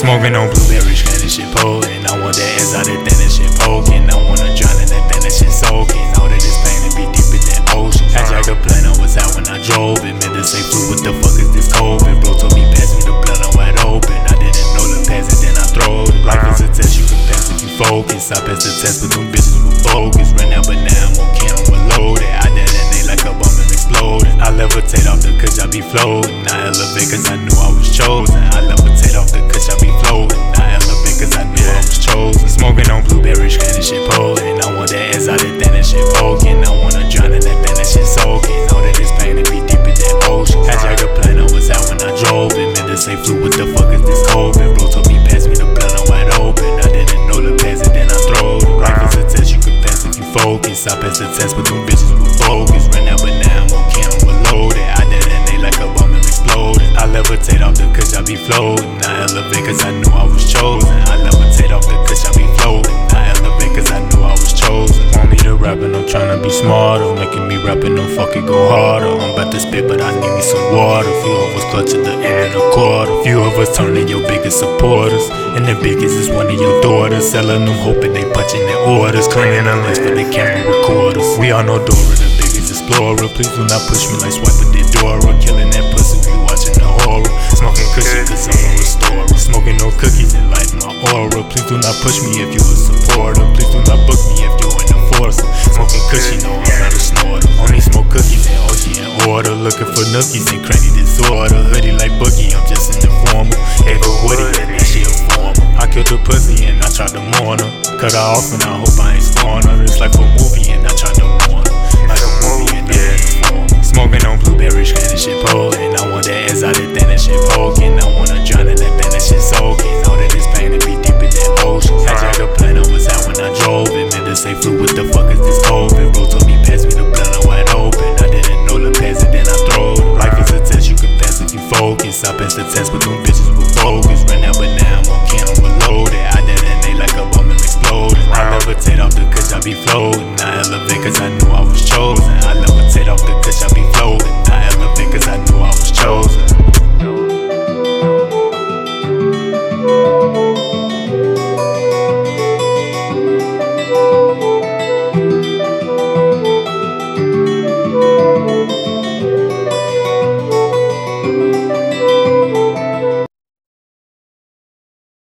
Smoking on blueberries, strand, that shit potent. I want that exotic thing, that shit poking. I wanna drown in that thing, that shit soaking. Know that this pain to be deeper than ocean. Had Jack a plan, I was out when I drove it. Man, to say flu, what the fuck is this COVID? Bro told me pass me the blunt, I'm wide open. I didn't know the pass it, then I throw it. Life is a test, you can pass if you focus. I pass the test, but them bitches were bogus. Right now, but now I'm on camera, loaded. I detonate like a bomb and exploding. I levitate off the cause I be floating. I elevate cause I knew I was chosen. I levitate want that exotic thing, that shit poking. I wanna drown in that thing, that shit soaking. Know that this pain to be deeper than ocean. Had Jack a plan, I was out when I drove it. Meant to say flu, what the fuck is this COVID? Bro told me pass me the blunt, I'm wide open. I didn't know the pass it, then I throw it. Life is a test, you can pass if you focus. I pass the test, but them bitches were bogus. Ran out, but now I'm on camera, loaded. I detonate like a bomb and exploding. I levitate off the cause I be floating. I elevate cause I knew I was chosen. I smarter. Making me rapping, don't fuck it, go harder. I'm about to spit, but I need me some water. Few of us clutch at the end of the quarter. Few of us turning your biggest supporters. And the biggest is one of your daughters. Selling them, hoping they punching their orders. Cleaning the links for the camera recorders. We are know Dora, the biggest explorer. Please do not push me like swiping the Dora. Killing that pussy, we watching the horror. Smoking cushion, cause I'm a restorer. Smoking no cookies and lighting my aura. Please do not push me if you a supporter. Please do not book me if you enforcer. Smoking cushion, no, I'm not a snorter. Only smoke cookies and OG in order. Looking for nookies and cranny disorder. Hoodie like Boogie, I'm just an informer. Ava Woody, and shit a former. I killed the pussy and I tried to mourn her. Cut her off and I hope I ain't scorn her. It's like a movie and I tried to warn her. Like a movie and I ain't. Smoking on focus. I passed the test, but them bitches were bogus. Ran out, but now I'm on camera loaded. I did, and they like a bomb and exploded. I levitate off the cushion, I be floating. I elevate cause I knew I was.